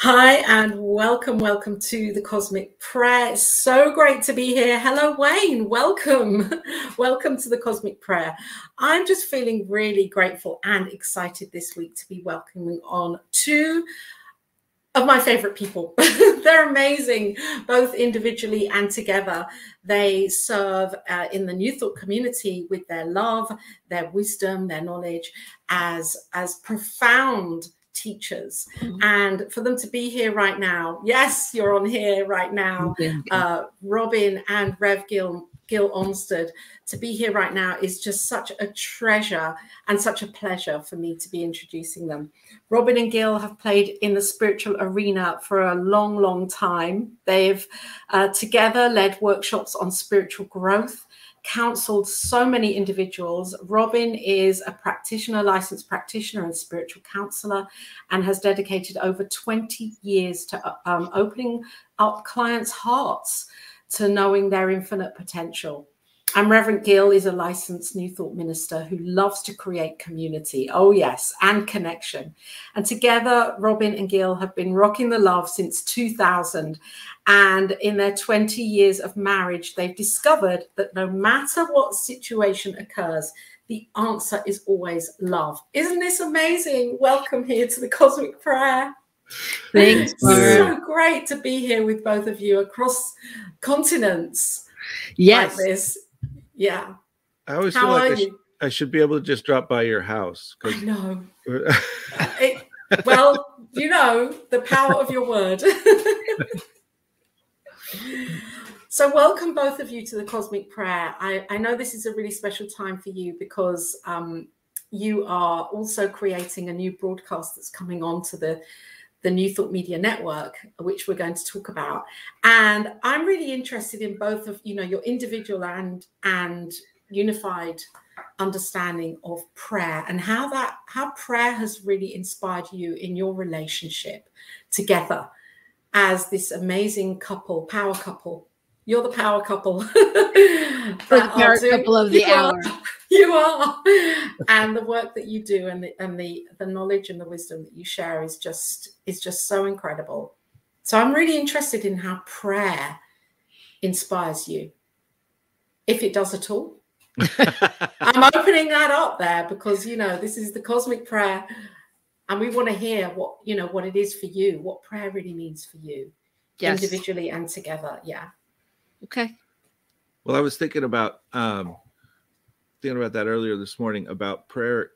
Hi, and welcome, welcome to the Cosmic Prayer. So great to be here. Hello, Wayne. Welcome. welcome to the Cosmic Prayer. I'm just feeling really grateful and excited this week to be welcoming on two of my favorite people. They're amazing, both individually and together. They serve uh, in the New Thought community with their love, their wisdom, their knowledge as, as profound teachers mm-hmm. and for them to be here right now yes you're on here right now uh, robyn and rev gill Gil Olmstead to be here right now is just such a treasure and such a pleasure for me to be introducing them. Robyn and Gil have played in the spiritual arena for a long, long time. They've uh, together led workshops on spiritual growth counseled so many individuals. Robyn is a practitioner, licensed practitioner and spiritual counselor, and has dedicated over 20 years to um, opening up clients' hearts to knowing their infinite potential. And Reverend Gil is a licensed New Thought minister who loves to create community. Oh, yes, and connection. And together, Robyn and Gil have been rocking the love since 2000. And in their 20 years of marriage, they've discovered that no matter what situation occurs, the answer is always love. Isn't this amazing? Welcome here to the Cosmic Prayer. Thanks. It's so great to be here with both of you across continents. Yes. Like. Yeah. I always How feel like I, sh- I, should be able to just drop by your house. I know. it, well, you know the power of your word. so, welcome both of you to the Cosmic Prayer. I, I know this is a really special time for you because um, you are also creating a new broadcast that's coming on to the the New Thought Media Network, which we're going to talk about. And I'm really interested in both of you know your individual and and unified understanding of prayer and how that how prayer has really inspired you in your relationship together as this amazing couple, power couple. You're the power couple. the power couple of the hour. Are, you are. And the work that you do and the and the the knowledge and the wisdom that you share is just is just so incredible. So I'm really interested in how prayer inspires you. If it does at all. I'm opening that up there because you know this is the cosmic prayer and we want to hear what you know what it is for you what prayer really means for you yes. individually and together yeah okay well i was thinking about um thinking about that earlier this morning about prayer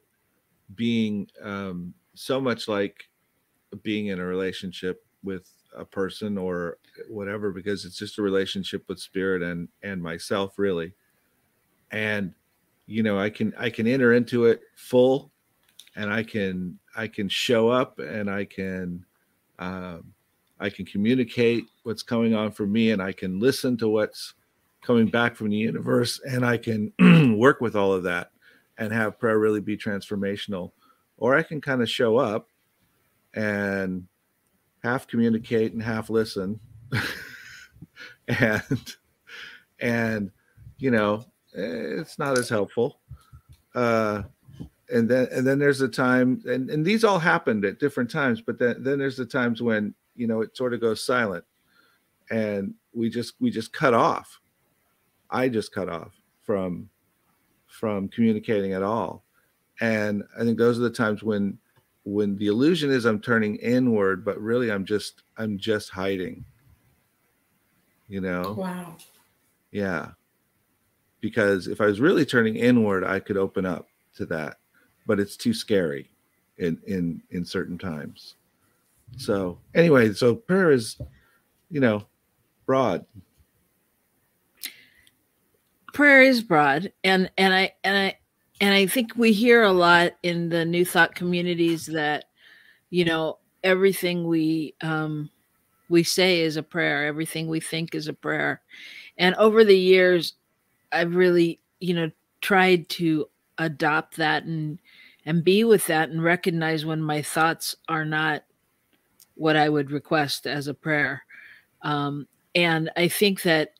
being um so much like being in a relationship with a person or whatever because it's just a relationship with spirit and and myself really. And you know i can i can enter into it full and i can I can show up and I can um, I can communicate what's coming on for me and I can listen to what's coming back from the universe and I can work with all of that and have prayer really be transformational. Or I can kind of show up and half communicate and half listen. and and you know, it's not as helpful. Uh and then and then there's a time and, and these all happened at different times but then, then there's the times when you know it sort of goes silent and we just we just cut off i just cut off from from communicating at all. And i think those are the times when when the illusion is i'm turning inward but really i'm just i'm just hiding. You know? Wow. Yeah. Because if i was really turning inward i could open up to that but it's too scary in in in certain times. So anyway, so prayer is, you know, broad. Prayer is broad, and and I and I and I think we hear a lot in the New Thought communities that, you know, everything we um, we say is a prayer. Everything we think is a prayer, and over the years, I've really, you know, tried to adopt that and and be with that and recognize when my thoughts are not what I would request as a prayer. Um, and I think that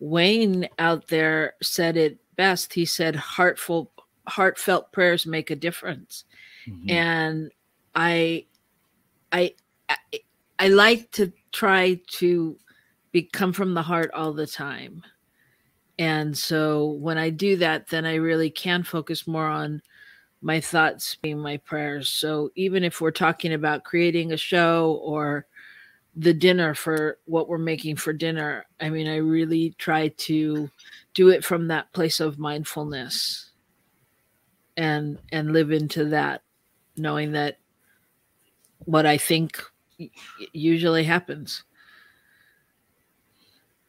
Wayne out there said it best. He said, "Heartful, heartfelt prayers make a difference." Mm-hmm. And I, I, I, I like to try to be come from the heart all the time. And so when I do that, then I really can focus more on my thoughts being my prayers. So even if we're talking about creating a show or the dinner for what we're making for dinner, I mean, I really try to do it from that place of mindfulness and and live into that knowing that what I think usually happens.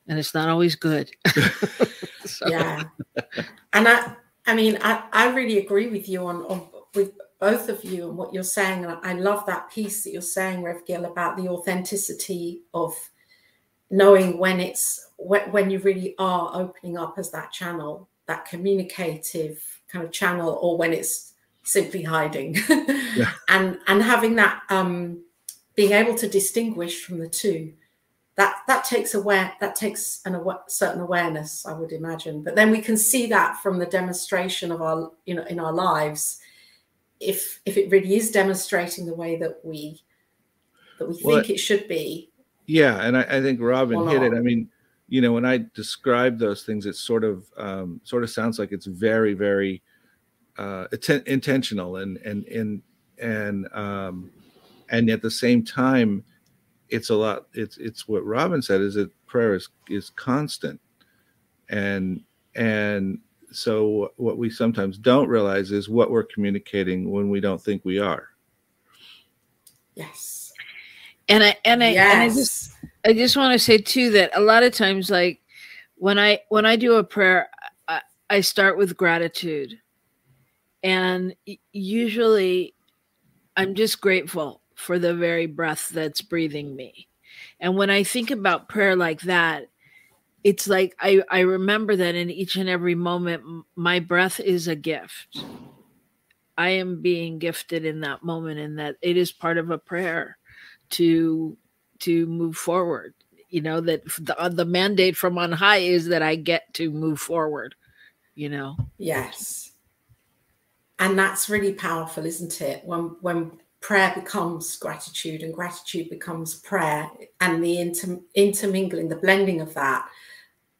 And it's not always good. so. Yeah. And I I mean I, I really agree with you on, on with both of you and what you're saying. And I love that piece that you're saying, Rev Gil, about the authenticity of knowing when it's when, you really are opening up as that channel, that communicative kind of channel, or when it's simply hiding, yeah. and and having that um, being able to distinguish from the two. That, that takes aware that takes an aw- certain awareness i would imagine but then we can see that from the demonstration of our you know in our lives if if it really is demonstrating the way that we that we well, think it should be yeah and i, I think robyn hit it. i mean you know when i describe those things it sort of um, sort of sounds like it's very very uh, atten- intentional and and and and um, and at the same time it's a lot it's it's what robyn said is that prayer is is constant. And and so what we sometimes don't realize is what we're communicating when we don't think we are. Yes. And i and i, yes. and I just i just want to say too that a lot of times like when i when i do a prayer I, I start with gratitude. And usually i'm just grateful for the very breath that's breathing me. And when i think about prayer like that it's like I, I remember that in each and every moment, my breath is a gift. I am being gifted in that moment, and that it is part of a prayer to to move forward. You know that the uh, the mandate from on high is that I get to move forward. You know. Yes, and that's really powerful, isn't it? When when prayer becomes gratitude and gratitude becomes prayer, and the inter, intermingling, the blending of that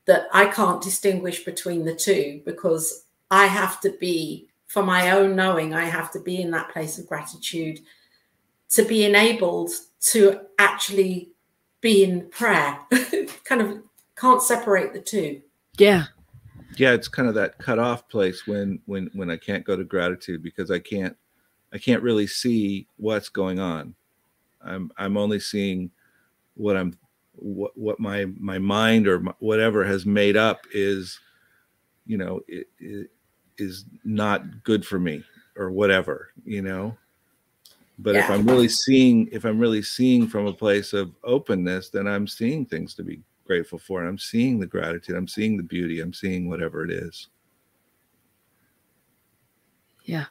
that I can't distinguish between the two because I have to be, for my own knowing, I have to be in that place of gratitude to be enabled to actually be in prayer. kind of can't separate the two. Yeah. Yeah, it's kind of that cut off place when when when I can't go to gratitude because I can't I can't really see what's going on. I'm I'm only seeing what I'm what what my my mind or my, whatever has made up is you know it, it is not good for me or whatever you know? But yeah. if i'm really seeing if i'm really seeing from a place of openness then i'm seeing things to be grateful for. I'm seeing the gratitude. I'm seeing the beauty. I'm seeing whatever it is. Yeah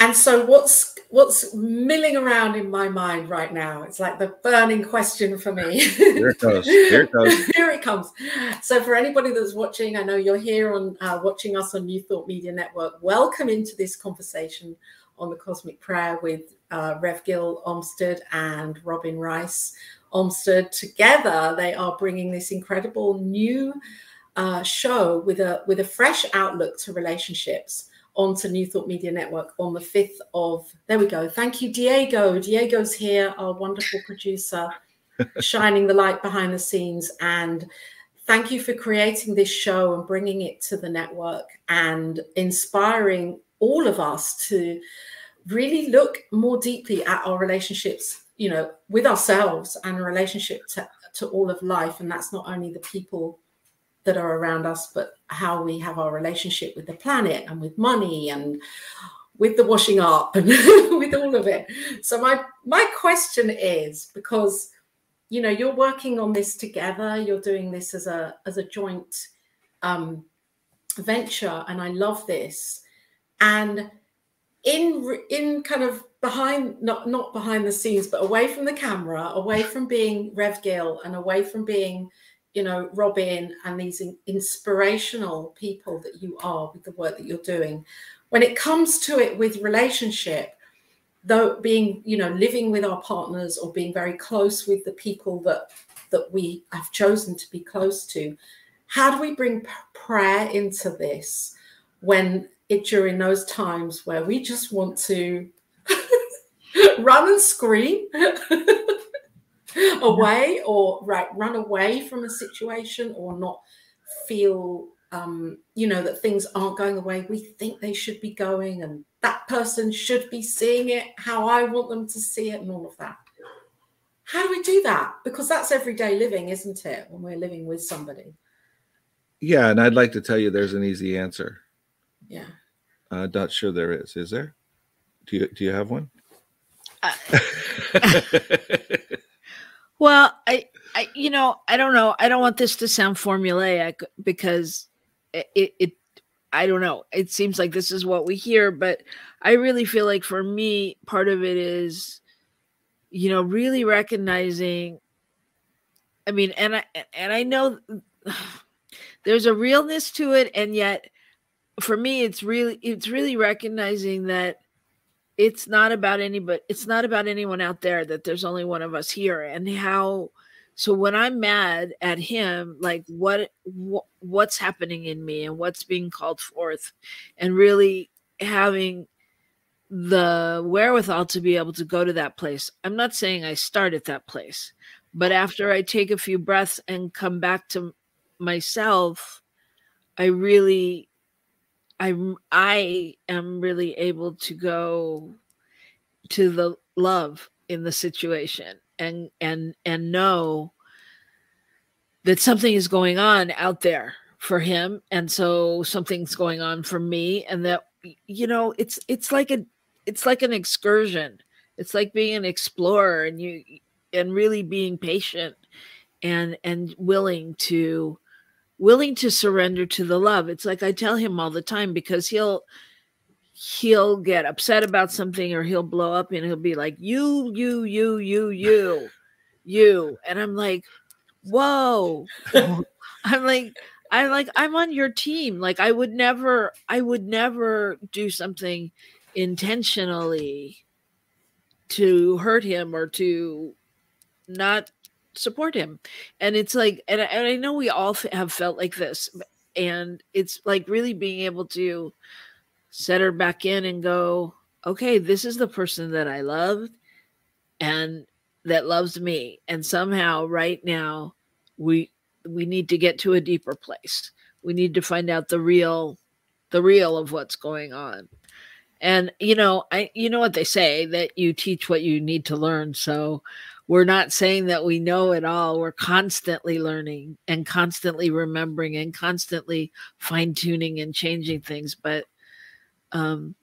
and so what's what's milling around in my mind right now? It's like the burning question for me. here it goes. Here it goes. here it comes. So for anybody that's watching, I know you're here on uh, watching us on New Thought Media Network. Welcome into this conversation on the Cosmic Prayer with uh, Rev Gil Olmstead and Robyn Rice Olmstead. Together, they are bringing this incredible new uh, show with a with a fresh outlook to relationships onto New Thought Media Network on the 5th of, there we go. Thank you, Diego. Diego's here, our wonderful producer, shining the light behind the scenes. And thank you for creating this show and bringing it to the network and inspiring all of us to really look more deeply at our relationships, you know, with ourselves and relationship to, to all of life. And that's not only the people that are around us, but how we have our relationship with the planet and with money and with the washing up and with all of it. So my my question is because you know you're working on this together, you're doing this as a as a joint um, venture, and I love this. And in in kind of behind not not behind the scenes but away from the camera away from being rev gil and away from being you know, Robyn and these inspirational people that you are with the work that you're doing. When it comes to it with relationship, though being you know living with our partners or being very close with the people that that we have chosen to be close to how do we bring prayer into this when it during those times where we just want to run and scream away or right run away from a situation or not feel um, you know that things aren't going the way we think they should be going and that person should be seeing it how i want them to see it and all of that. How do we do that? Because that's everyday living isn't it when we're living with somebody? Yeah and i'd like to tell you there's an easy answer. Yeah. Uh, not sure there is. Is there? Do you do you have one? Uh, well i I, you know, I don't know. I don't want this to sound formulaic because it, it, it, I don't know. It seems like this is what we hear, but I really feel like for me, part of it is, you know, really recognizing. I mean, and I and I know there's a realness to it, and yet, for me, it's really it's really recognizing that it's not about anybody. It's not about anyone out there. That there's only one of us here, and how so when i'm mad at him like what, what what's happening in me and what's being called forth and really having the wherewithal to be able to go to that place i'm not saying i start at that place but after i take a few breaths and come back to myself i really i i am really able to go to the love in the situation and and and know that something is going on out there for him. And so something's going on for me and that you know it's it's like a it's like an excursion. It's like being an explorer and you and really being patient and and willing to willing to surrender to the love. It's like i tell him all the time because he'll he'll get upset about something or he'll blow up and he'll be like you you you you you you. And i'm like whoa. I'm like i'm like i'm on your team. Like i would never i would never do something intentionally to hurt him or to not support him and it's like and, and i know we all have felt like this and it's like really being able to set her back in and go, okay, this is the person that I loved and that loves me. And somehow right now we we need to get to a deeper place. We need to find out the real the real of what's going on. And you know, I you know what they say that you teach what you need to learn. So we're not saying that we know it all. We're constantly learning and constantly remembering and constantly fine tuning and changing things. But um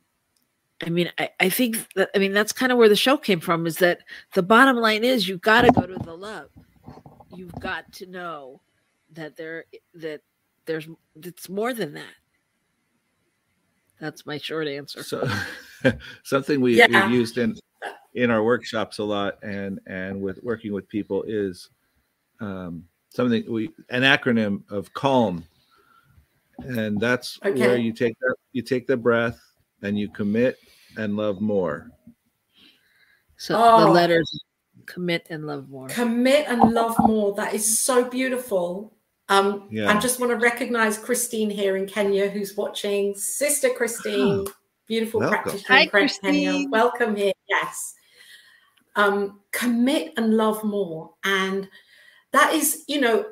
I mean, I, I think that I mean that's kind of where the show came from is that the bottom line is you've got to go to the love. You've got to know that there that there's it's more than that. That's my short answer. So something we, yeah. we used in in our workshops a lot and and with working with people is um, something we an acronym of calm. And that's okay. where you take that you take the breath and you commit and love more. So oh, the letters commit and love more. Commit and love more. That is so beautiful. Um yeah. i just want to recognize christine here in kenya who's watching. Sister christine beautiful welcome. practitioner Hi, christine. kenya. Welcome here. Yes um commit and love more and that is you know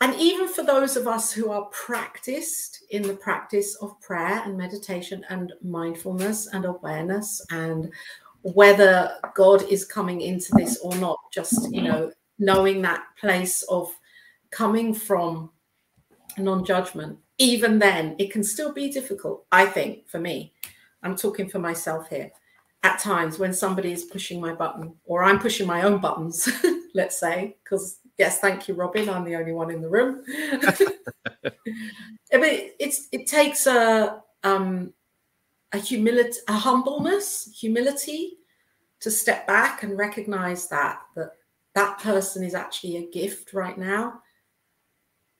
and even for those of us who are practiced in the practice of prayer and meditation and mindfulness and awareness and whether God is coming into this or not, just, you know, knowing that place of coming from non judgment, even then, it can still be difficult, I think, for me. I'm talking for myself here. At times when somebody is pushing my button or I'm pushing my own buttons, let's say, because Yes, thank you, Robyn. I'm the only one in the room. but mean, it's it takes a um, a humility, a humbleness, humility, to step back and recognize that that that person is actually a gift right now.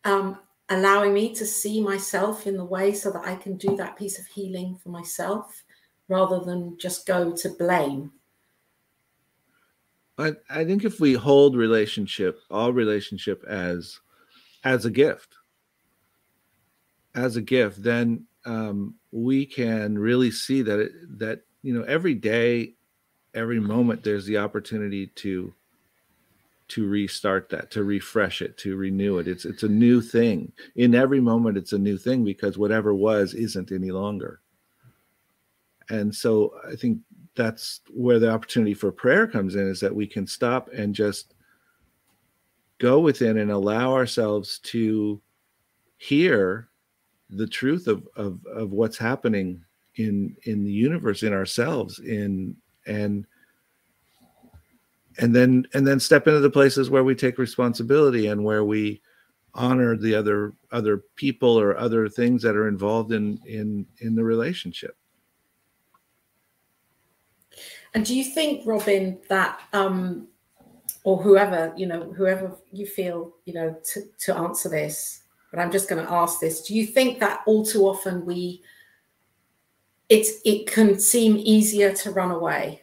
Um, allowing me to see myself in the way so that I can do that piece of healing for myself rather than just go to blame I, I think if we hold relationship, all relationship as as a gift, as a gift, then um, we can really see that it, that you know every day, every moment, there's the opportunity to to restart that, to refresh it, to renew it. It's it's a new thing. In every moment, it's a new thing because whatever was isn't any longer. And so I think that's where the opportunity for prayer comes in is that we can stop and just go within and allow ourselves to hear the truth of, of, of what's happening in in the universe in ourselves in and and then and then step into the places where we take responsibility and where we honor the other other people or other things that are involved in in in the relationship and do you think, Robyn, that um, or whoever you know, whoever you feel you know to, to answer this, but I'm just going to ask this: Do you think that all too often we it's it can seem easier to run away?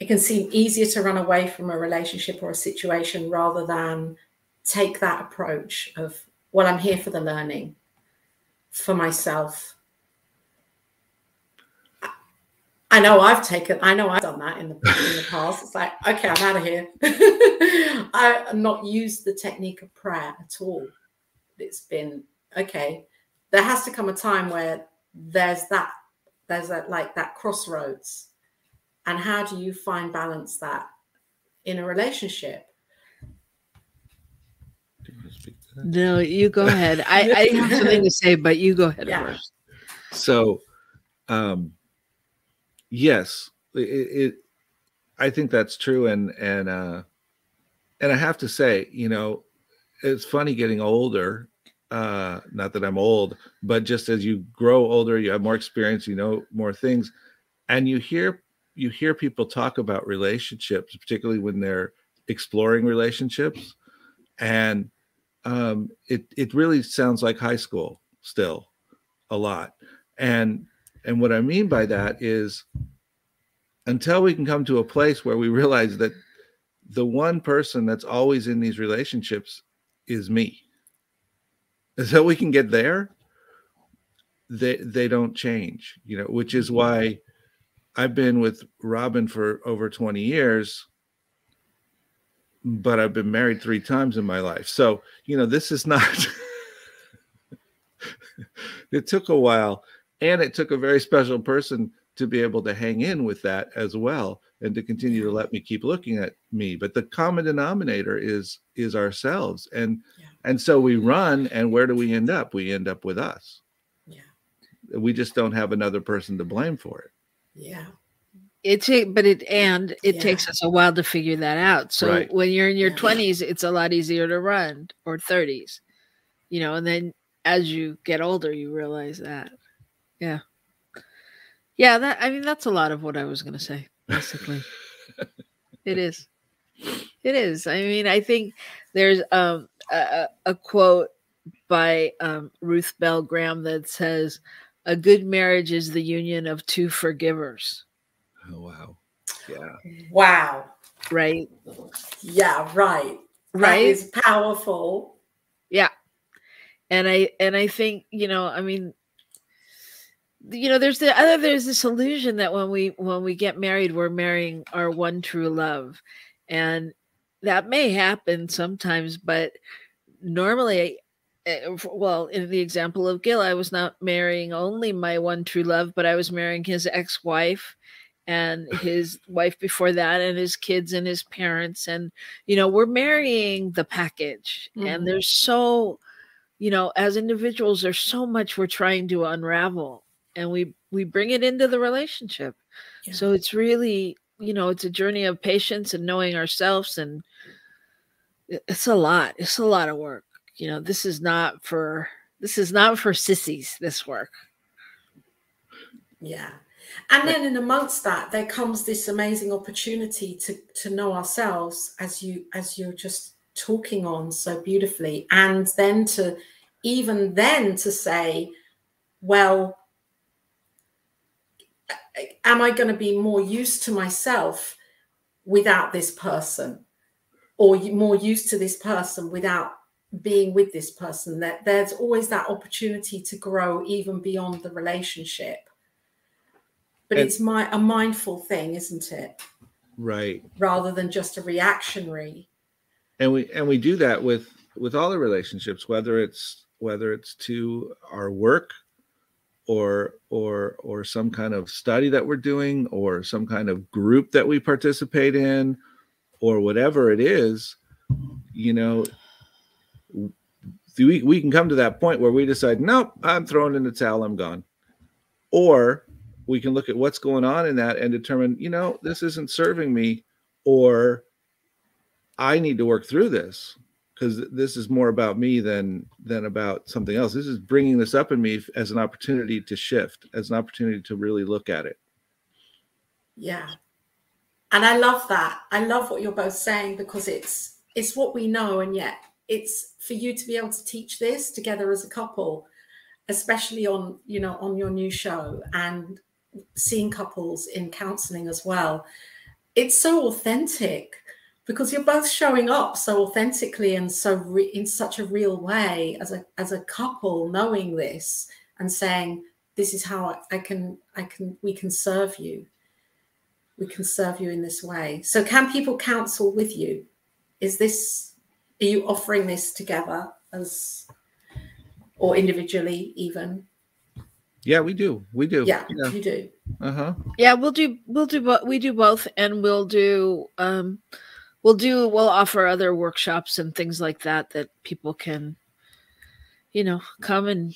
It can seem easier to run away from a relationship or a situation rather than take that approach of, well, I'm here for the learning for myself I know I've taken, I know I've done that in the, in the past. It's like, okay, I'm out of here. I've not used the technique of prayer at all. It's been, okay, there has to come a time where there's that, there's that, like that crossroads. And how do you find balance that in a relationship? No, you go ahead. I, I have something to say, but you go ahead yeah. first. So, um, yes, it, it, I think that's true, and and uh, and I have to say, you know, it's funny getting older. Uh, not that I'm old, but just as you grow older, you have more experience, you know more things, and you hear you hear people talk about relationships, particularly when they're exploring relationships, and um, it it really sounds like high school still a lot, and and what I mean by that is until we can come to a place where we realize that the one person that's always in these relationships is me. Until we can get there, they they don't change, you know, which is why I've been with Robyn for over 20 years, but I've been married three times in my life. So, you know, this is not it took a while and it took a very special person to be able to hang in with that as well and to continue to let me keep looking at me. But the common denominator is is ourselves. And yeah. and so we run and where do we end up? We end up with us. Yeah. We just don't have another person to blame for it. Yeah. It's a, but it and it yeah. takes us a while to figure that out. So right. when you're in your yeah. 20s it's a lot easier to run or 30s you know and then as you get older you realize that yeah. Yeah, that I mean that's a lot of what I was going to say basically. it is. It is. I mean, I think there's um, a, a quote by um, Ruth Bell Graham that says, "A good marriage is the union of two forgivers." Oh wow! Yeah. Wow. Right. Yeah. Right. Right. That is powerful. Yeah. And I and I think you know I mean you know there's the other there's this illusion that when we when we get married we're marrying our one true love. And that may happen sometimes but normally eh, well in the example of gil i was not marrying only my one true love but i was marrying his ex-wife and his wife before that and his kids and his parents. And you know we're marrying the package. Mm-hmm. and there's so you know as individuals there's so much we're trying to unravel and we we bring it into the relationship. Yeah. so it's really you know it's a journey of patience and knowing ourselves and it's a lot it's a lot of work. You know this is not for this is not for sissies this work. Yeah. And then in amongst that there comes this amazing opportunity to to know ourselves as you as you're just talking on so beautifully and then to even then to say well am I going to be more used to myself without this person? Or more used to this person without being with this person? That there's always that opportunity to grow even beyond the relationship. But and, it's my a mindful thing isn't it? Right. Rather than just a reactionary. And we and we do that with with all the relationships whether it's whether it's to our work or or or some kind of study that we're doing or some kind of group that we participate in or whatever it is you know we, we can come to that point where we decide nope i'm throwing in the towel i'm gone. Or we can look at what's going on in that and determine you know this isn't serving me or i need to work through this because this is more about me than than about something else. This is bringing this up in me as an opportunity to shift, as an opportunity to really look at it. Yeah, and I love that. I love what you're both saying because it's it's what we know, and yet it's for you to be able to teach this together as a couple, especially on you know on your new show and seeing couples in counseling as well. It's so authentic because you're both showing up so authentically and so re- in such a real way as a as a couple knowing this and saying this is how I, I can i can we can serve you. We can serve you in this way. So can people counsel with you? Is this are you offering this together as or individually even? Yeah we do. We do. Yeah, yeah. you do. Uh-huh. Yeah we'll do we'll do but we do both and we'll do um we'll do we'll offer other workshops and things like that that people can you know come and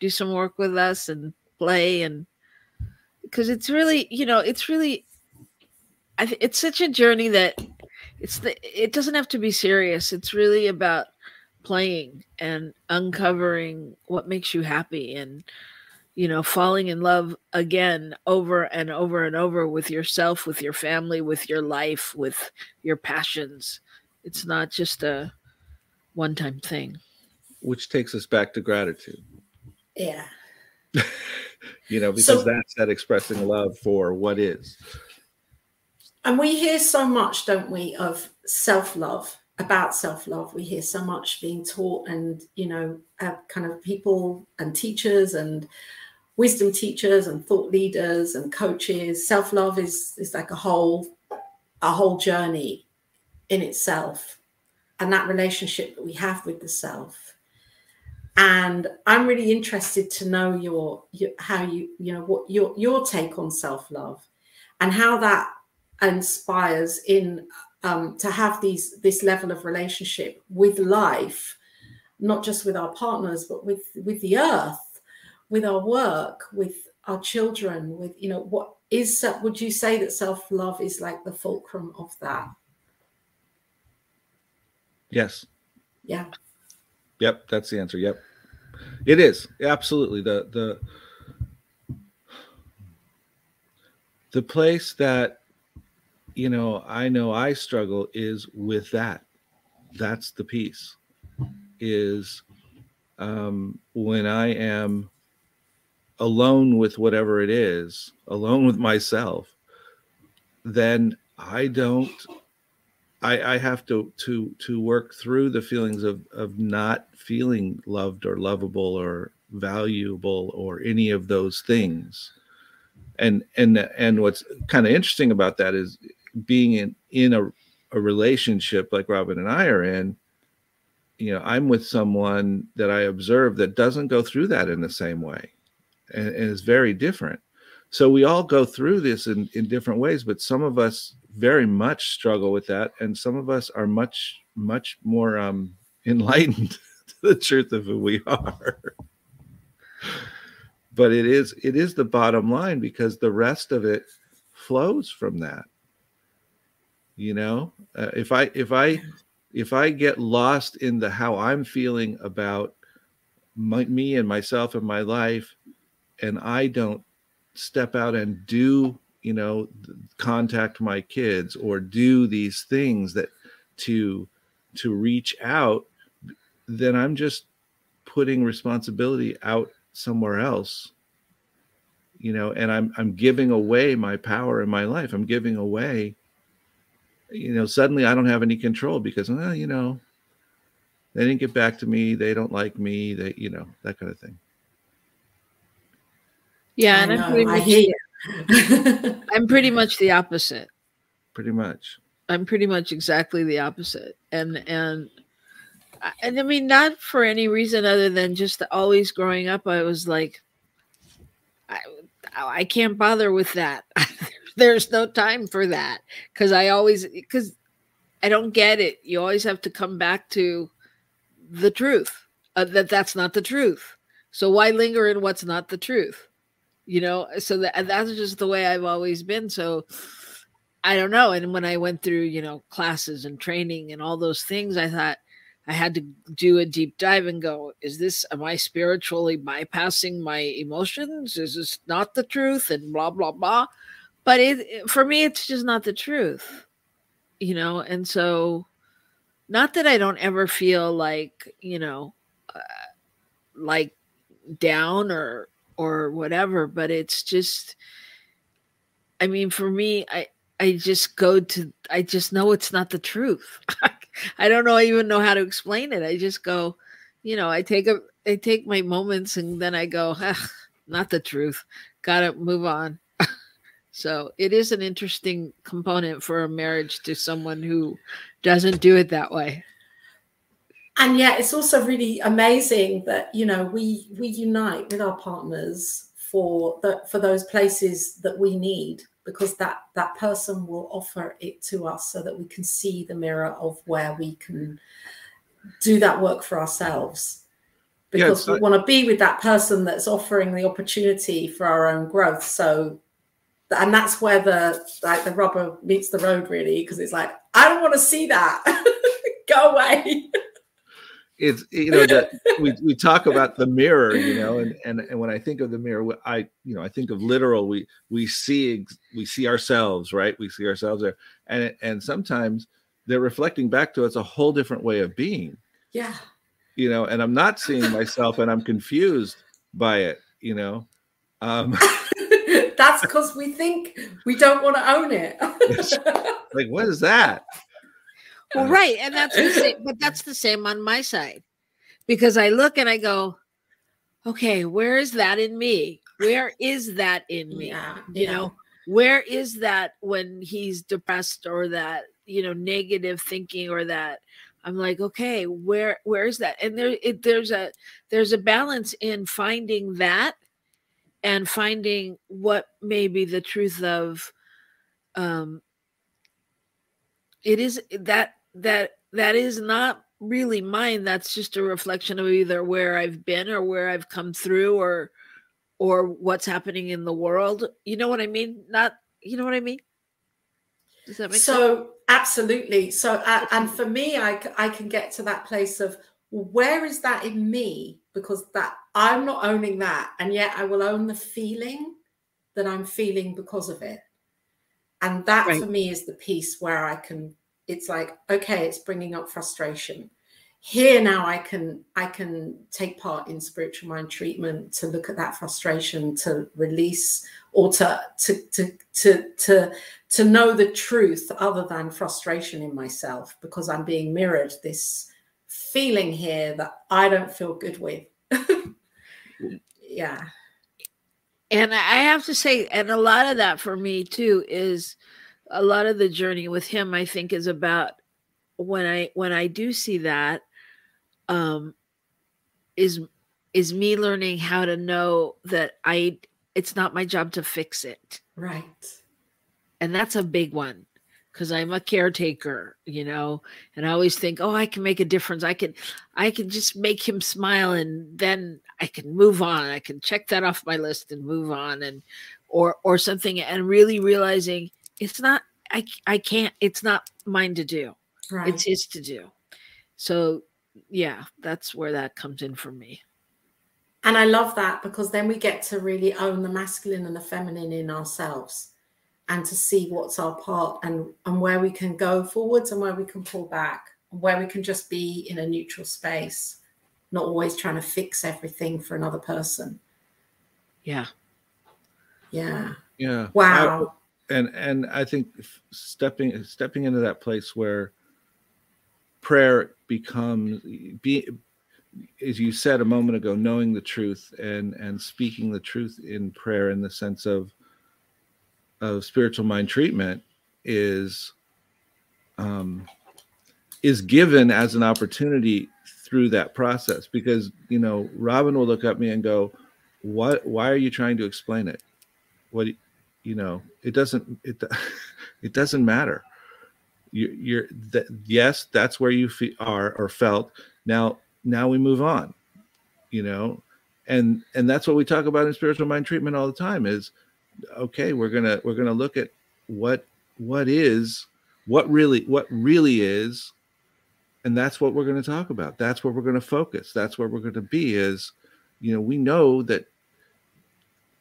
do some work with us and play and because it's really you know it's really I th- it's such a journey that it's the it doesn't have to be serious. It's really about playing and uncovering what makes you happy and you know, falling in love again over and over and over with yourself, with your family, with your life, with your passions. It's not just a one time thing. Which takes us back to gratitude. Yeah. you know, because so, that's that expressing love for what is. And we hear so much, don't we, of self love, about self love. We hear so much being taught, and, you know, uh, kind of people and teachers and wisdom teachers and thought leaders and coaches. Self-love is is like a whole a whole journey in itself. And that relationship that we have with the self. And i'm really interested to know your, your how you you know what your your take on self-love and how that inspires in um, to have these this level of relationship with life not just with our partners but with with the earth with our work, with our children, with, you know, what is, would you say that self love is like the fulcrum of that? Yes. Yeah. Yep. That's the answer. Yep. It is. Absolutely. The, the, the place that you know i know i struggle is with that that's the piece is um when i am alone with whatever it is, alone with myself, then I don't I, I have to to to work through the feelings of of not feeling loved or lovable or valuable or any of those things. And and and what's kind of interesting about that is being in in a, a relationship like Robyn and I are in, you know, I'm with someone that I observe that doesn't go through that in the same way and, and is very different. So we all go through this in, in different ways, but some of us very much struggle with that, and some of us are much, much more um, enlightened to the truth of who we are. but it is it is the bottom line because the rest of it flows from that. You know, uh, if I if I if I get lost in the how I'm feeling about my, me and myself and my life, and I don't step out and do, you know, contact my kids or do these things that to to reach out, then I'm just putting responsibility out somewhere else. you know and i'm i'm giving away my power in my life. I'm giving away you know suddenly i don't have any control because well, you know they didn't get back to me. They don't like me. They you know that kind of thing yeah and I'm, pretty much, I'm pretty much the opposite pretty much i'm pretty much exactly the opposite and and and i mean not for any reason other than just always growing up i was like I, I can't bother with that. There's no time for that because I always because I don't get it. You always have to come back to the truth uh, that that's not the truth. So why linger in what's not the truth? You know, so that that's just the way I've always been. So I don't know. And when I went through, you know, classes and training and all those things, I thought, I had to do a deep dive and go, is this, am I spiritually bypassing my emotions? Is this not the truth? And blah, blah, blah. But it, for me, it's just not the truth, you know? And so, not that I don't ever feel like, you know, uh, like down or, or whatever, but it's just, I mean, for me, I, I just go to, I just know it's not the truth. I don't know I even know how to explain it. I just go, you know, I take a I take my moments and then I go, not the truth. Gotta move on. so it is an interesting component for a marriage to someone who doesn't do it that way. And yet it's also really amazing that, you know, we we unite with our partners for the for those places that we need because that that person will offer it to us so that we can see the mirror of where we can do that work for ourselves. Because yeah, we want to be with that person that's offering the opportunity for our own growth. So and that's where the like the rubber meets the road really because it's like i don't want to see that. Go away it's you know that we, we talk about the mirror you know and, and and when i think of the mirror i you know i think of literal we we see we see ourselves right? We see ourselves there. And and sometimes they're reflecting back to us a whole different way of being. Yeah. You know and i'm not seeing myself and i'm confused by it you know? Um that's because we think we don't want to own it. Like what is that well, right, and that's the same, but that's the same on my side because I look and I go, okay, where is that in me? Where is that in me? Yeah, you yeah. know, where is that when he's depressed or that you know negative thinking or that I'm like, okay, where where is that? And there it, there's a there's a balance in finding that and finding what may be the truth of um it is that that that is not really mine. That's just a reflection of either where i've been or where i've come through or or what's happening in the world. You know what i mean? Not you know what i mean? Does that make so sense? absolutely. So uh, and for me I, I can get to that place of where is that in me? Because that i'm not owning that and yet i will own the feeling that i'm feeling because of it. And that right. for me is the piece where i can it's like okay it's bringing up frustration. Here now i can i can take part in spiritual mind treatment to look at that frustration to release or to to to to to, to know the truth other than frustration in myself because i'm being mirrored this feeling here that i don't feel good with. Yeah. And i have to say and a lot of that for me too is a lot of the journey with him i think is about when i when i do see that um is is me learning how to know that i it's not my job to fix it. Right. And that's a big one because i'm a caretaker you know and i always think oh i can make a difference. I can i can just make him smile and then i can move on. I can check that off my list and move on and or or something and really realizing it's not I I can't it's not mine to do. Right. It's his to do. So yeah, that's where that comes in for me. And I love that because then we get to really own the masculine and the feminine in ourselves and to see what's our part and, and where we can go forwards and where we can pull back, and where we can just be in a neutral space, not always trying to fix everything for another person. Yeah. Yeah. Yeah. Wow. And and I think stepping stepping into that place where prayer becomes be as you said a moment ago knowing the truth and and speaking the truth in prayer in the sense of of spiritual mind treatment is um is given as an opportunity through that process because you know robyn will look at me and go what why are you trying to explain it? What you know it doesn't it it doesn't matter. You, you're that yes that's where you fe- are or felt. Now now we move on you know? And and that's what we talk about in spiritual mind treatment all the time is okay we're gonna we're gonna look at what what is what really what really is and that's what we're going to talk about. That's where we're going to focus. That's where we're going to be is you know we know that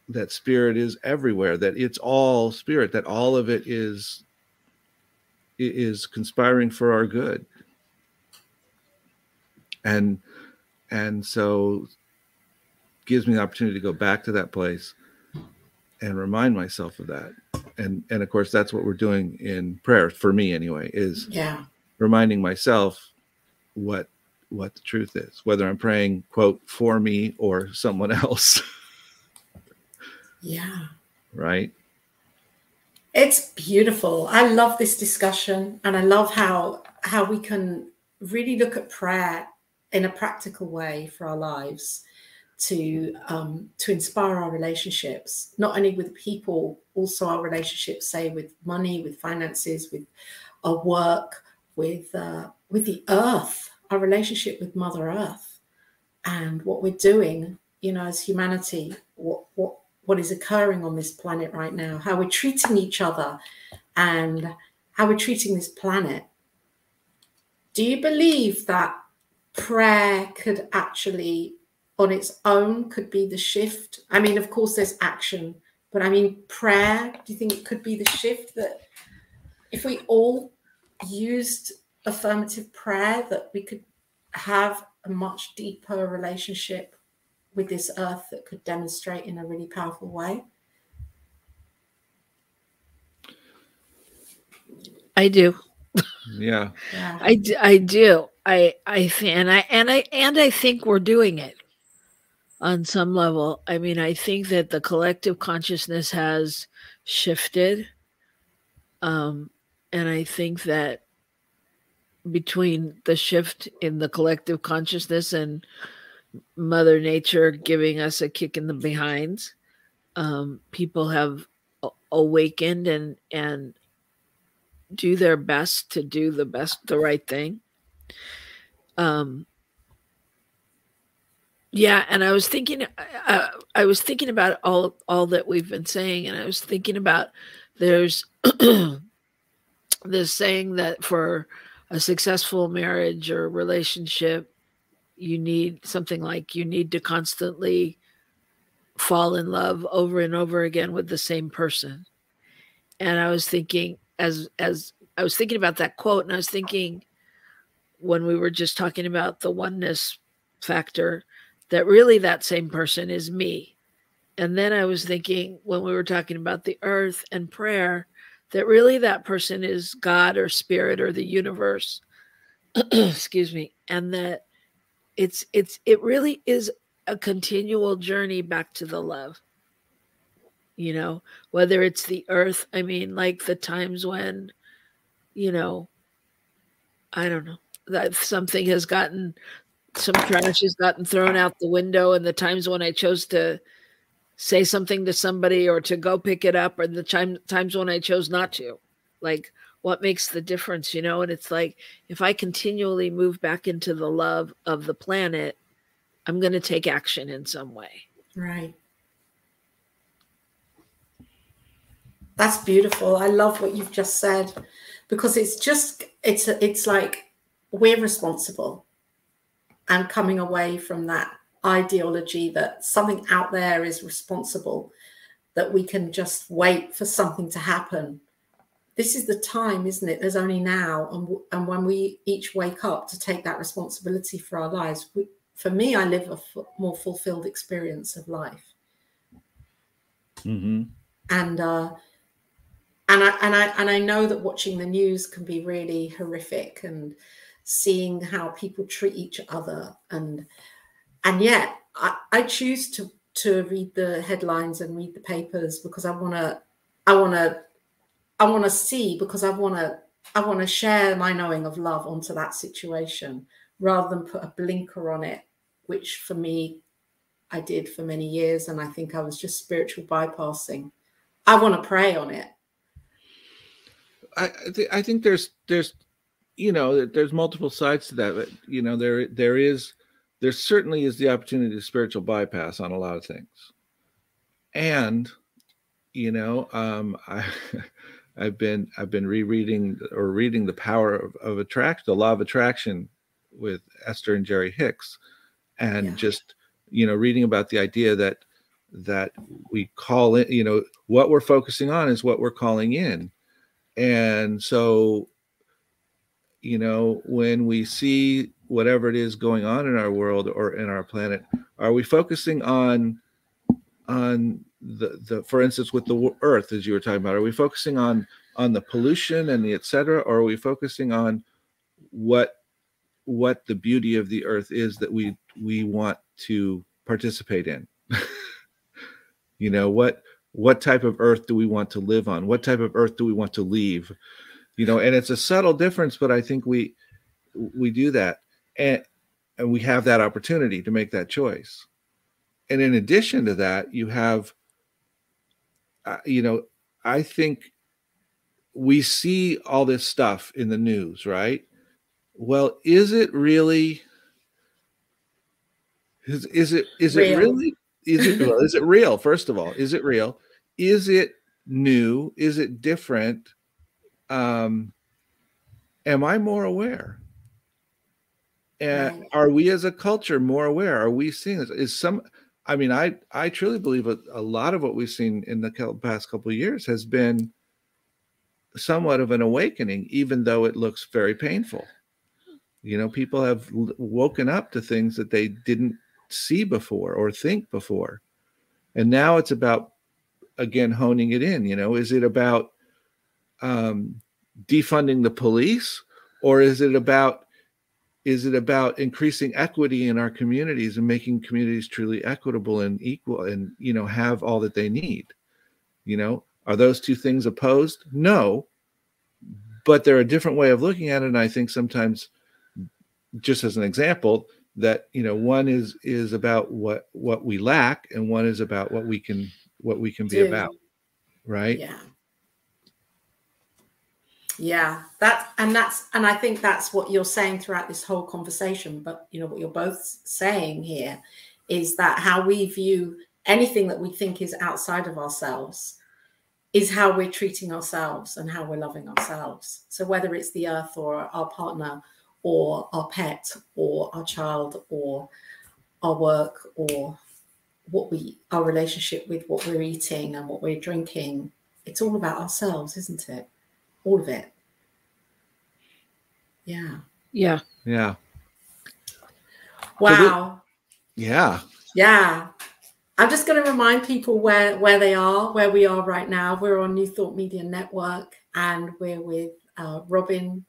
that spirit is everywhere that it's all spirit that all of it is is conspiring for our good. And and so gives me the opportunity to go back to that place and remind myself of that. And and of course that's what we're doing in prayer for me anyway is yeah. reminding myself what what the truth is whether i'm praying quote for me or someone else yeah. Right? It's beautiful. I love this discussion and i love how how we can really look at prayer in a practical way for our lives to um, to inspire our relationships, not only with people, also our relationships, say with money, with finances, with our work, with uh, with the earth, our relationship with Mother Earth, and what we're doing, you know, as humanity, what what what is occurring on this planet right now, how we're treating each other, and how we're treating this planet. Do you believe that prayer could actually on its own could be the shift? I mean, of course, there's action, but I mean, prayer, do you think it could be the shift that if we all used affirmative prayer, that we could have a much deeper relationship with this earth that could demonstrate in a really powerful way? I do. Yeah. Yeah. I, d- I do. I I th- and I and I and I think we're doing it on some level. I mean, I think that the collective consciousness has shifted. Um, and I think that between the shift in the collective consciousness and Mother Nature giving us a kick in the behinds, um, people have awakened and and do their best to do the best, the right thing. Um, yeah, and I was thinking, uh, I was thinking about all all that we've been saying, and I was thinking about there's this saying that for a successful marriage or relationship, you need something like you need to constantly fall in love over and over again with the same person. And I was thinking, as as I was thinking about that quote, and I was thinking when we were just talking about the oneness factor that really that same person is me. And then I was thinking when we were talking about the earth and prayer that really that person is God or spirit or the universe. Excuse me. And that it's it's it really is a continual journey back to the love. You know, whether it's the earth, I mean like the times when you know I don't know that something has gotten some trash has gotten thrown out the window and the times when I chose to say something to somebody or to go pick it up or the time, times when I chose not to. Like what makes the difference, you know? And it's like if I continually move back into the love of the planet, I'm going to take action in some way. Right. That's beautiful. I love what you've just said because it's just it's it's like we're responsible and coming away from that ideology that something out there is responsible that we can just wait for something to happen this is the time isn't it there's only now and, and when we each wake up to take that responsibility for our lives we, for me i live a f- more fulfilled experience of life Mm-hmm. and uh, and I and I and I know that watching the news can be really horrific and seeing how people treat each other and and yet I, I choose to to read the headlines and read the papers because I want to I want to I want to see because I want to I want to share my knowing of love onto that situation rather than put a blinker on it which for me I did for many years and I think I was just spiritual bypassing. I want to pray on it. I th- I think there's there's you know there's multiple sides to that but you know there there is there certainly is the opportunity to spiritual bypass on a lot of things. And you know um i i've been i've been rereading or reading the power of, of attraction the law of attraction with esther and jerry hicks and yeah. just you know reading about the idea that that we call in, you know what we're focusing on is what we're calling in and so you know, when we see whatever it is going on in our world or in our planet, are we focusing on on the the for instance with the earth as you were talking about are we focusing on on the pollution and the etc or are we focusing on what what the beauty of the earth is that we we want to participate in? You know what what type of earth do we want to live on? What type of earth do we want to leave? You know and it's a subtle difference but i think we we do that and and we have that opportunity to make that choice. And in addition to that you have uh, you know i think we see all this stuff in the news right well is it really is, is it is real. it really is it well, is it real first of all is it real is it new is it different um, am I more aware? And right. are we as a culture more aware? Are we seeing this? Is some, I mean, I, I truly believe a, a lot of what we've seen in the past couple of years has been somewhat of an awakening, even though it looks very painful. You know, people have woken up to things that they didn't see before or think before. And now it's about, again, honing it in. You know, is it about um, defunding the police, or is it about is it about increasing equity in our communities and making communities truly equitable and equal and you know have all that they need? You know, are those two things opposed? No, but they're a different way of looking at it. And I think sometimes, just as an example, that you know one is is about what what we lack and one is about what we can what we can be Dude. about right yeah yeah, that and that's and I think that's what you're saying throughout this whole conversation. But you know what you're both saying here is that how we view anything that we think is outside of ourselves is how we're treating ourselves and how we're loving ourselves. So whether it's the earth or our partner or our pet or our child or our work or what we our relationship with what we're eating and what we're drinking, it's all about ourselves, isn't it? All of it. Yeah. Yeah. Yeah. Wow. yeah. Yeah. I'm just going to remind people where where they are, where we are right now. We're on New Thought Media Network, and we're with uh, Robyn,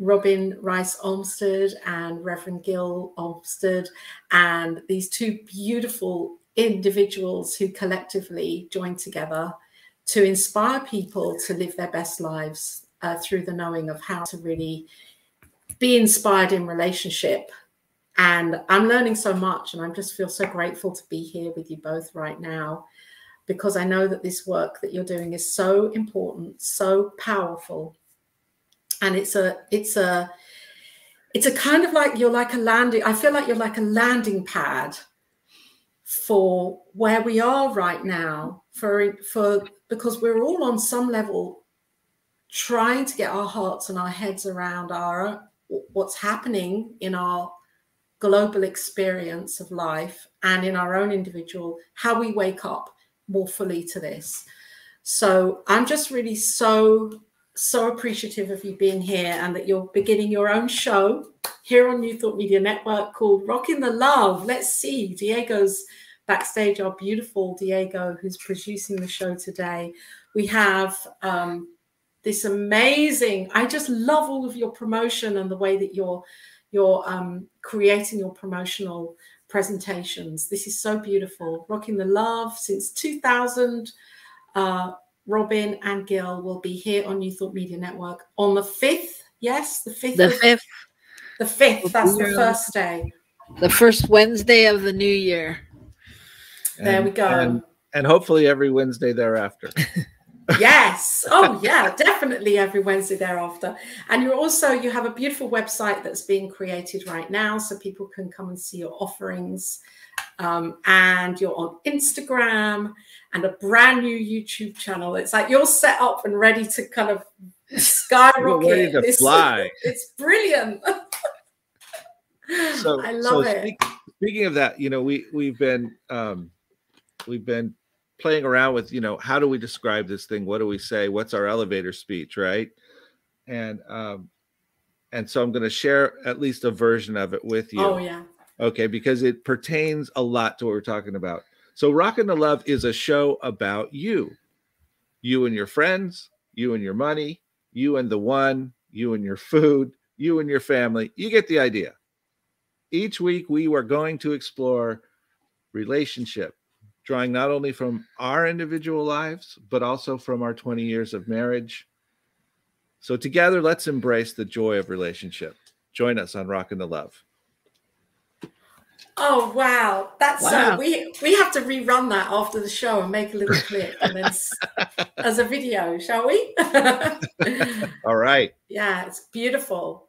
Robyn Rice Olmstead, and Reverend Gil Olmstead, and these two beautiful individuals who collectively join together to inspire people to live their best lives uh, through the knowing of how to really be inspired in relationship. And I'm learning so much, and I just feel so grateful to be here with you both right now because I know that this work that you're doing is so important, so powerful. And it's a, it's a, it's a kind of like you're like a landing. I feel like you're like a landing pad for where we are right now for for because we're all on some level trying to get our hearts and our heads around our what's happening in our global experience of life and in our own individual how we wake up more fully to this. So i'm just really so so appreciative of you being here and that you're beginning your own show here on new thought media network called rocking the love. Let's see diego's backstage our beautiful Diego, who's producing the show today. We have um, this amazing. I just love all of your promotion and the way that you're you're um, creating your promotional presentations. This is so beautiful. Rocking the Love since 2000. Uh, Robyn and Gil will be here on New Thought Media Network on the 5th. Yes, the 5th. The 5th. The 5th. That's the first day. The first Wednesday of the new year. There we go. And, and hopefully every Wednesday thereafter. yes. Oh yeah definitely every wednesday thereafter. And you're also you have a beautiful website that's being created right now so people can come and see your offerings. Um, and you're on instagram and a brand new youtube channel. It's like you're set up and ready to kind of skyrocket. ready to it's, fly. it's brilliant. So i love so it. speak, speaking of that you know we we've been um we've been playing around with you know how do we describe this thing? What do we say? What's our elevator speech right? And um and so i'm going to share at least a version of it with you. Oh yeah. Okay because it pertains a lot to what we're talking about. So rockin' the love is a show about you. You and your friends you and your money you and the one you and your food you and your family. You get the idea. Each week we are going to explore relationship drawing not only from our individual lives, but also from our 20 years of marriage. So, together, let's embrace the joy of relationship. Join us on Rockin' the Love. Oh wow, that's uh, Wow. so we we have to rerun that after the show and make a little clip and then s- as a video, shall we? All right. yeah, it's beautiful.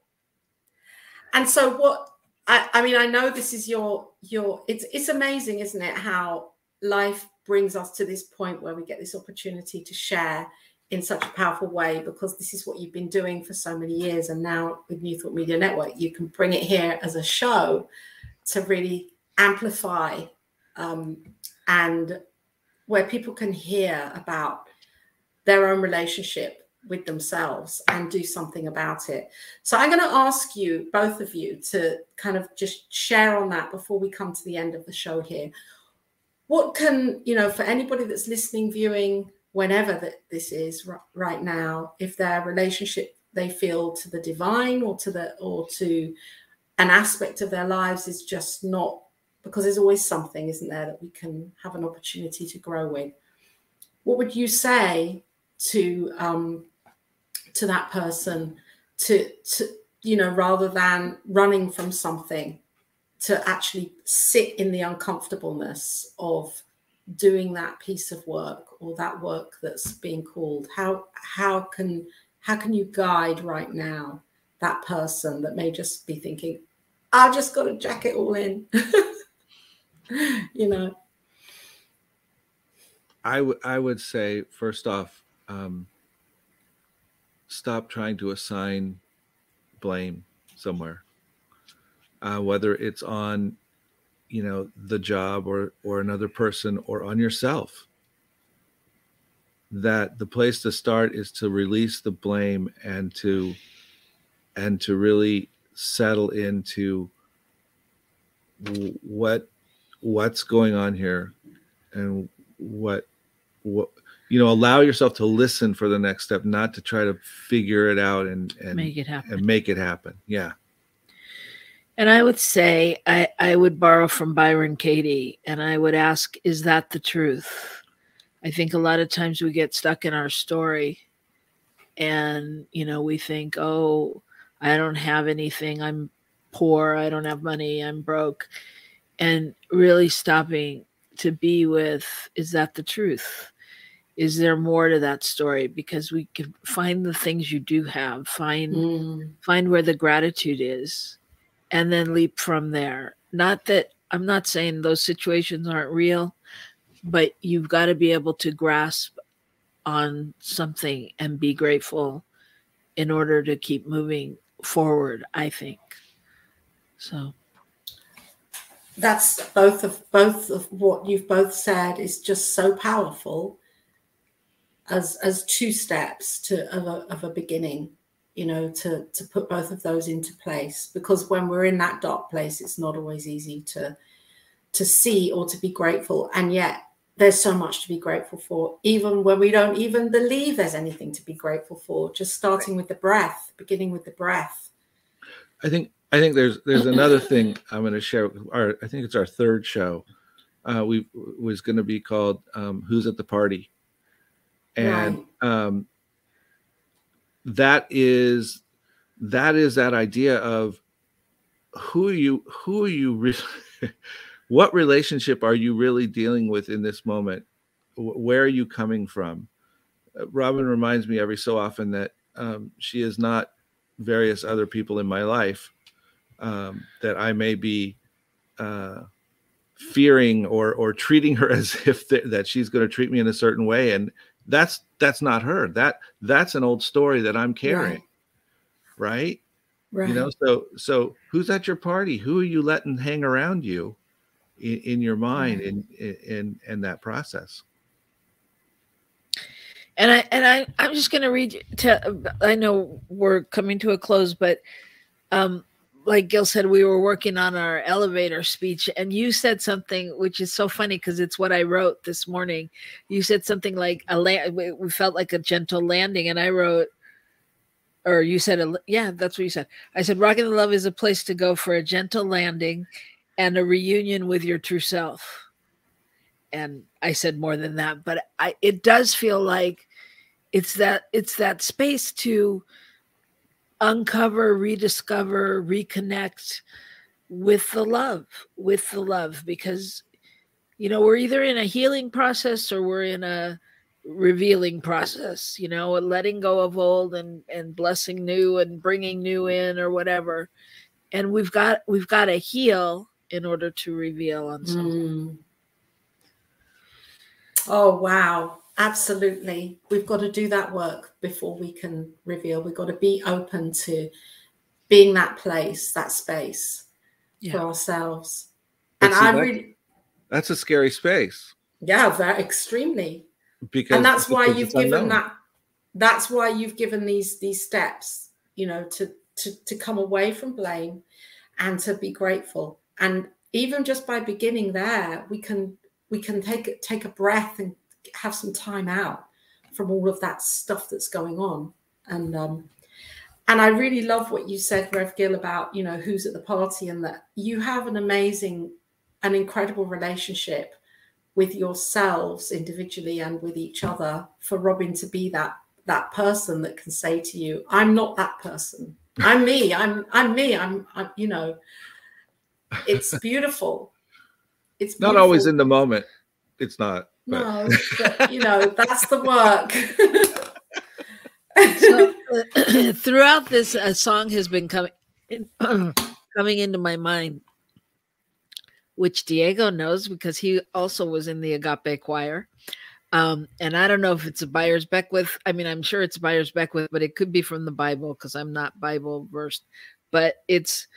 And so what I, I mean, I know this is your your it's it's amazing, isn't it, how life brings us to this point where we get this opportunity to share in such a powerful way because this is what you've been doing for so many years. And now with New Thought Media Network, you can bring it here as a show to really amplify um, and where people can hear about their own relationship with themselves and do something about it. So I'm going to ask you, both of you, to kind of just share on that before we come to the end of the show here. What can, you know, for anybody that's listening, viewing, whenever that this is r- right now, if their relationship they feel to the divine or to the or to an aspect of their lives is just not because there's always something, isn't there, that we can have an opportunity to grow with. What would you say to um, to that person to to you know rather than running from something to actually sit in the uncomfortableness of doing that piece of work or that work that's being called. How how can how can you guide right now that person that may just be thinking i've just got to jack it all in you know? I would I would say first off, um, stop trying to assign blame somewhere, uh, whether it's on, you know, the job or or another person or on yourself. That the place to start is to release the blame and to and to really settle into what what's going on here and what what you know allow yourself to listen for the next step not to try to figure it out and and Make it happen. and make it happen yeah And I would say I, I would borrow from Byron Katie and I would ask, is that the truth? I think a lot of times we get stuck in our story and, you know, we think, oh, I don't have anything. I'm poor. I don't have money. I'm broke. And really stopping to be with, is that the truth? Is there more to that story? Because we can find the things you do have, find Mm. find where the gratitude is and then leap from there. Not that i'm not saying those situations aren't real but you've got to be able to grasp on something and be grateful in order to keep moving forward i think. So. That's both of both of what you've both said is just so powerful as as two steps to of a, of a beginning you know to to put both of those into place because when we're in that dark place it's not always easy to to see or to be grateful. And yet there's so much to be grateful for. Even when we don't even believe there's anything to be grateful for just starting with the breath beginning with the breath. I think i think there's there's another thing i'm going to share our i think it's our third show. Uh we was going to be called um who's at the party? And right. um that is that is that idea of who you who are you really what relationship are you really dealing with in this moment? Where are you coming from? Uh, robyn reminds me every so often that um, she is not various other people in my life um, that i may be uh, fearing or or treating her as if th- that she's going to treat me in a certain way. And that's that's not her that that's an old story that i'm carrying right, right? Right. You know, so so who's at your party? Who are you letting hang around you in, in your mind in, in in that process? And I and I I'm just going to read to I know we're coming to a close but um like Gil said we were working on our elevator speech and you said something which is so funny because it's what I wrote this morning. You said something like a land we felt like a gentle landing and I wrote or you said, a, yeah, that's what you said. I said, Rocking the Love is a place to go for a gentle landing and a reunion with your true self. And I said more than that, but I, it does feel like it's that it's that space to uncover, rediscover, reconnect with the love, with the love, because you know we're either in a healing process or we're in a revealing process you know letting go of old and and blessing new and bringing new in or whatever. And we've got we've got to heal in order to reveal on something mm. oh wow absolutely. We've got to do that work before we can reveal. We've got to be open to being that place that space yeah. for ourselves. And i really that's a scary space. Yeah that extremely. Because and that's why you've given unknown. that that's why you've given these these steps you know to to to come away from blame and to be grateful. And even just by beginning there we can we can take take a breath and have some time out from all of that stuff that's going on and um and I really love what you said, Rev Gil, about you know who's at the party, and that you have an amazing, an incredible relationship with yourselves individually and with each other for Robyn to be that that person that can say to you, "I'm not that person. I'm me. I'm I'm me. I'm, I'm you know." It's beautiful. It's beautiful. not always in the moment. It's not. But. No, but you know that's the work. so, uh, throughout this, a song has been coming in, coming into my mind which Diego knows because he also was in the Agape choir. Um, and I don't know if it's a Byars Beckwith. I mean, I'm sure it's Byars Beckwith, but it could be from the Bible because I'm not Bible versed. But it's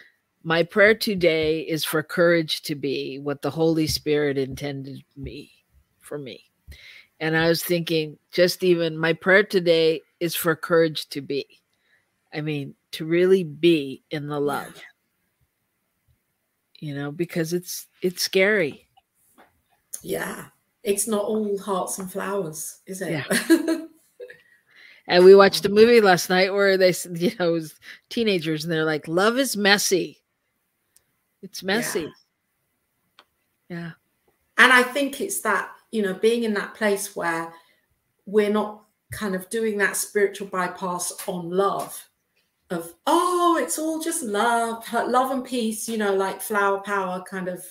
my prayer today is for courage to be what the Holy Spirit intended me for me. And I was thinking, just even my prayer today is for courage to be. I mean, to really be in the love you know, because it's it's scary. Yeah. It's not all hearts and flowers, is it? Yeah. and we watched a mm. movie last night where they you know, it was teenagers and they're like, love is messy. It's messy. Yeah. yeah. And I think it's that, you know, being in that place where we're not kind of doing that spiritual bypass on love of oh it's all just love love and peace you know like flower power kind of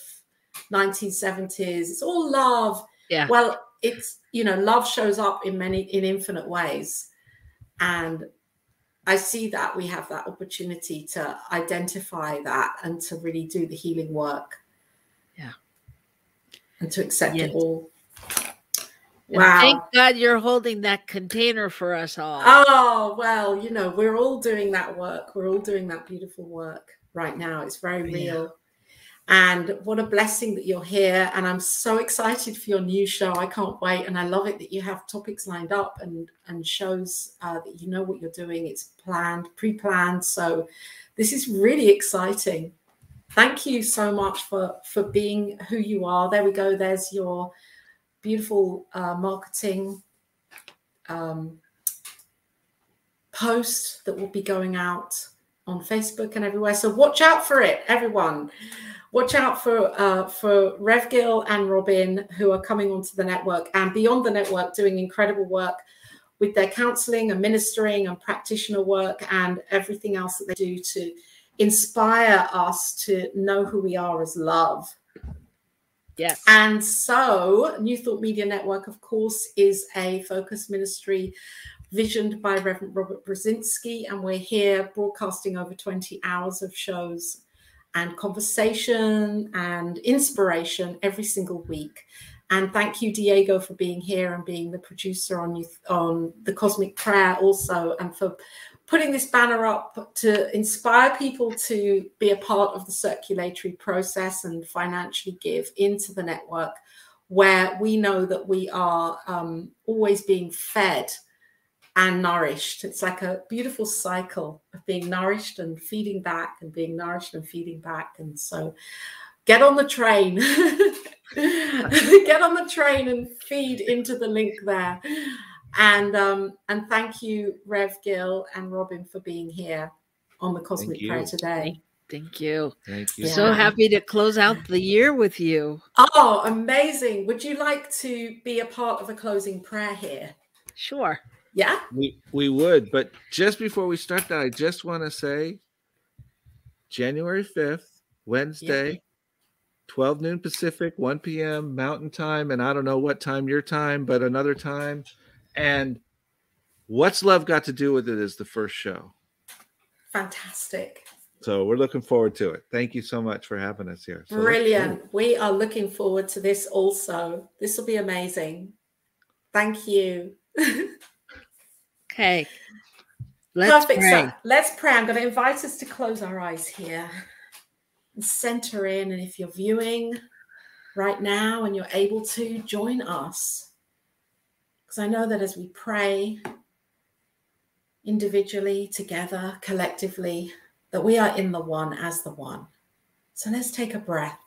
1970s it's all love. Yeah. Well it's you know love shows up in many in infinite ways. And i see that we have that opportunity to identify that and to really do the healing work. Yeah. And to accept yes. it all Wow. thank God you're holding that container for us all. Oh, well, you know, we're all doing that work. We're all doing that beautiful work right now. It's very real. Yeah. And what a blessing that you're here. And I'm so excited for your new show. I can't wait. And I love it that you have topics lined up and, and shows uh, that you know what you're doing. It's planned, pre planned. So this is really exciting. thank you so much for for being who you are. There we go. There's your beautiful uh, marketing um, post that will be going out on Facebook and everywhere. So watch out for it, everyone. Watch out for uh, for Rev Gil and Robyn, who are coming onto the network and beyond the network, doing incredible work with their counseling and ministering and practitioner work and everything else that they do to inspire us to know who we are as love. Yes. And so, New Thought Media Network, of course, is a focus ministry visioned by Reverend Robert Brzezinski, and we're here broadcasting over 20 hours of shows and conversation and inspiration every single week. And thank you, Diego, for being here and being the producer on youth, on the Cosmic Prayer also, and for putting this banner up to inspire people to be a part of the circulatory process and financially give into the network, where we know that we are um, always being fed and nourished. It's like a beautiful cycle of being nourished and feeding back and being nourished and feeding back. And so get on the train. get on the train and feed into the link there. And um, and thank you, Rev Gil and Robyn, for being here on the Cosmic Prayer today. Thank you. Thank you. So happy to close out the year with you. Oh, amazing. Would you like to be a part of a closing prayer here? Sure. Yeah. We we would, but just before we start that, I just want to say January 5th, Wednesday, Yeah. 12 noon Pacific, 1 p.m. Mountain Time, and I don't know what time your time, but another time. And what's love got to do with it is the first show. Fantastic. So we're looking forward to it. Thank you so much for having us here. So let's do it. Brilliant. We are looking forward to this also. This will be amazing. Thank you. Okay. Let's Perfect. pray. So let's pray. I'm going to invite us to close our eyes here and center in. And if you're viewing right now and you're able to, join us. Because I know that as we pray individually, together, collectively, that we are in the one as the one. So let's take a breath.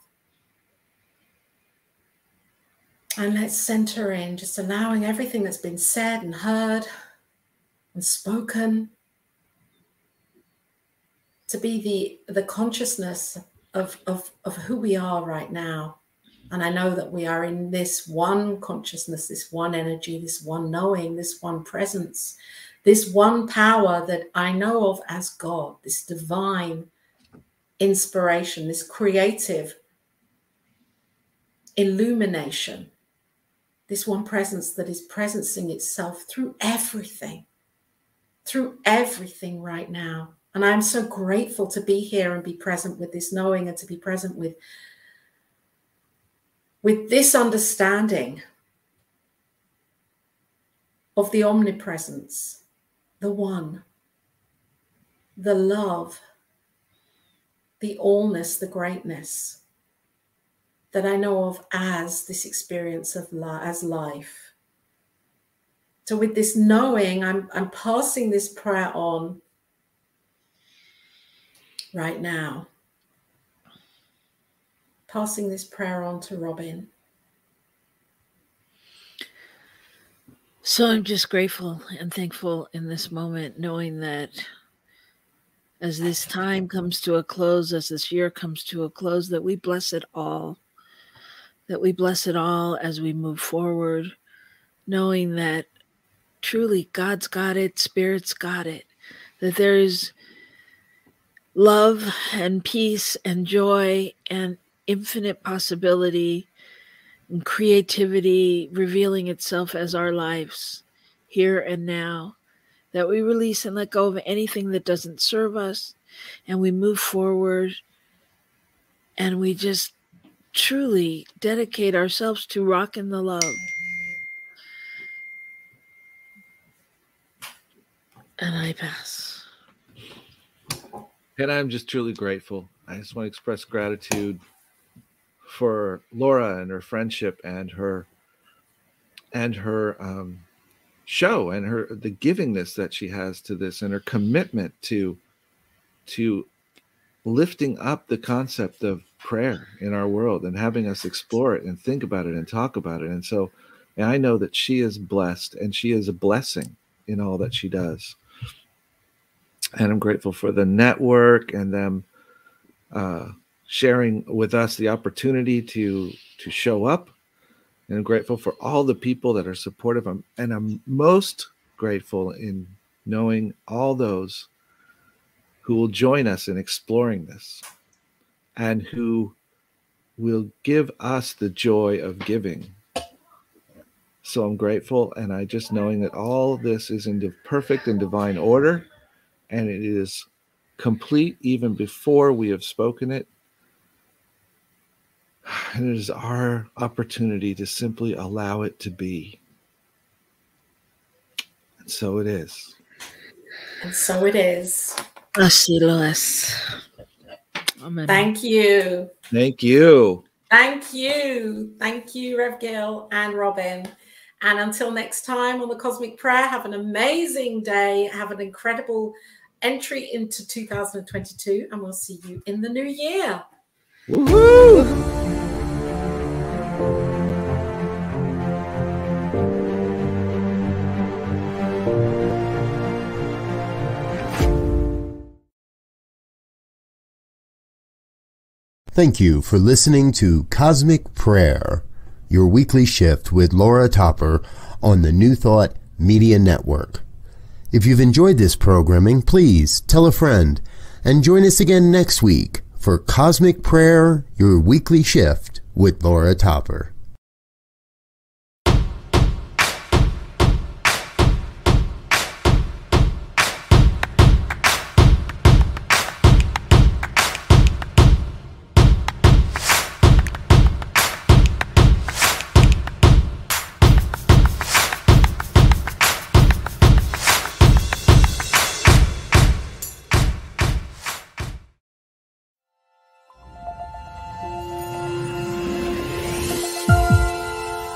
And let's center in, just allowing everything that's been said and heard and spoken to be the the consciousness of, of of who we are right now and i know that we are in this one consciousness this one energy this one knowing this one presence this one power that i know of as god this divine inspiration this creative illumination this one presence that is presencing itself through everything through everything right now. And I'm so grateful to be here and be present with this knowing and to be present with with this understanding of the omnipresence, the one, the love, the allness, the greatness that I know of as this experience of as life. So with this knowing, I'm I'm passing this prayer on right now. Passing this prayer on to Robyn. So I'm just grateful and thankful in this moment, knowing that as this time comes to a close, as this year comes to a close, that we bless it all. That we bless it all as we move forward, knowing that truly God's got it, Spirit's got it, that there is love and peace and joy and infinite possibility and creativity revealing itself as our lives here and now. That we release and let go of anything that doesn't serve us and we move forward and we just truly dedicate ourselves to rock in the love. And I pass. And I'm just truly grateful. I just want to express gratitude for Laura and her friendship and her and her um, show and her the givingness that she has to this and her commitment to to lifting up the concept of prayer in our world and having us explore it and think about it and talk about it. And so and I know that she is blessed and she is a blessing in all that she does. And I'm grateful for the network and them uh, sharing with us the opportunity to to show up. And I'm grateful for all the people that are supportive. I'm, and I'm most grateful in knowing all those who will join us in exploring this and who will give us the joy of giving. So I'm grateful, and I just knowing that all this is in the perfect and divine order, and it is complete even before we have spoken it. And it is our opportunity to simply allow it to be. And so it is. And so it is. Así lo es. Amen. Thank you. Thank you. Thank you. Thank you, Rev Gil and Robyn. And until next time on the Cosmic Prayer, have an amazing day. Have an incredible entry into 2022, and we'll see you in the new year. Woohoo! Thank you for listening to Cosmic Prayer, your weekly shift with Laura Topper on the New Thought Media Network. If you've enjoyed this programming, please tell a friend and join us again next week for Cosmic Prayer, your weekly shift with Laura Topper.